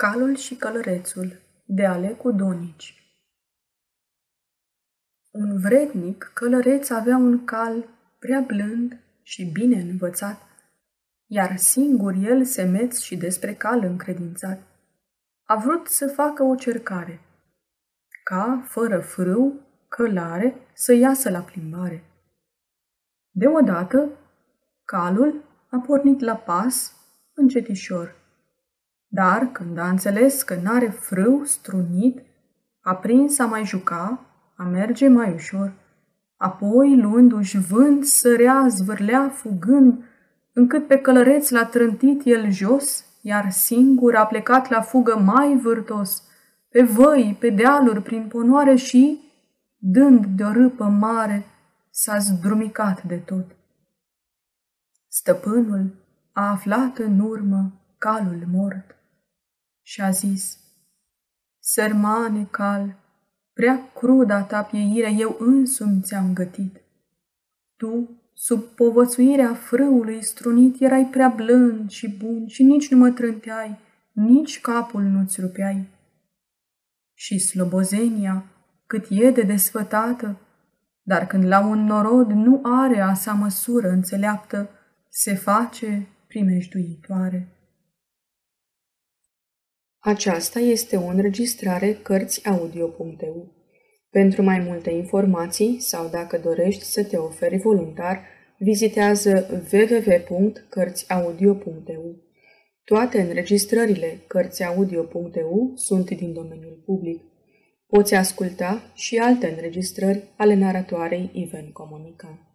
Calul și călărețul de Alecu Donici Un vrednic călăreț avea un cal prea blând și bine învățat, iar singur el semeț și despre cal încredințat. A vrut să facă o cercare, ca, fără frâu, călare, să iasă la plimbare. Deodată, calul a pornit la pas încetișor dar când a înțeles că n-are frâu strunit, a prins a mai juca, a merge mai ușor. Apoi, luându-și vânt, sărea, zvârlea, fugând, încât pe călăreț l-a trântit el jos, iar singur a plecat la fugă mai vârtos, pe văi, pe dealuri, prin ponoare și, dând de o râpă mare, s-a zdrumicat de tot. Stăpânul a aflat în urmă calul mort și a zis, Sărmane cal, prea cruda ta pieire eu însumi ți-am gătit. Tu, sub povățuirea frâului strunit, erai prea blând și bun și nici nu mă trânteai, nici capul nu-ți rupeai. Și slobozenia, cât e de desfătată, dar când la un norod nu are a sa măsură înțeleaptă, se face primejduitoare. Aceasta este o înregistrare Cărțiaudio.eu. Pentru mai multe informații sau dacă dorești să te oferi voluntar, vizitează www.cărțiaudio.eu. Toate înregistrările Cărțiaudio.eu sunt din domeniul public. Poți asculta și alte înregistrări ale naratoarei Iven Comunica.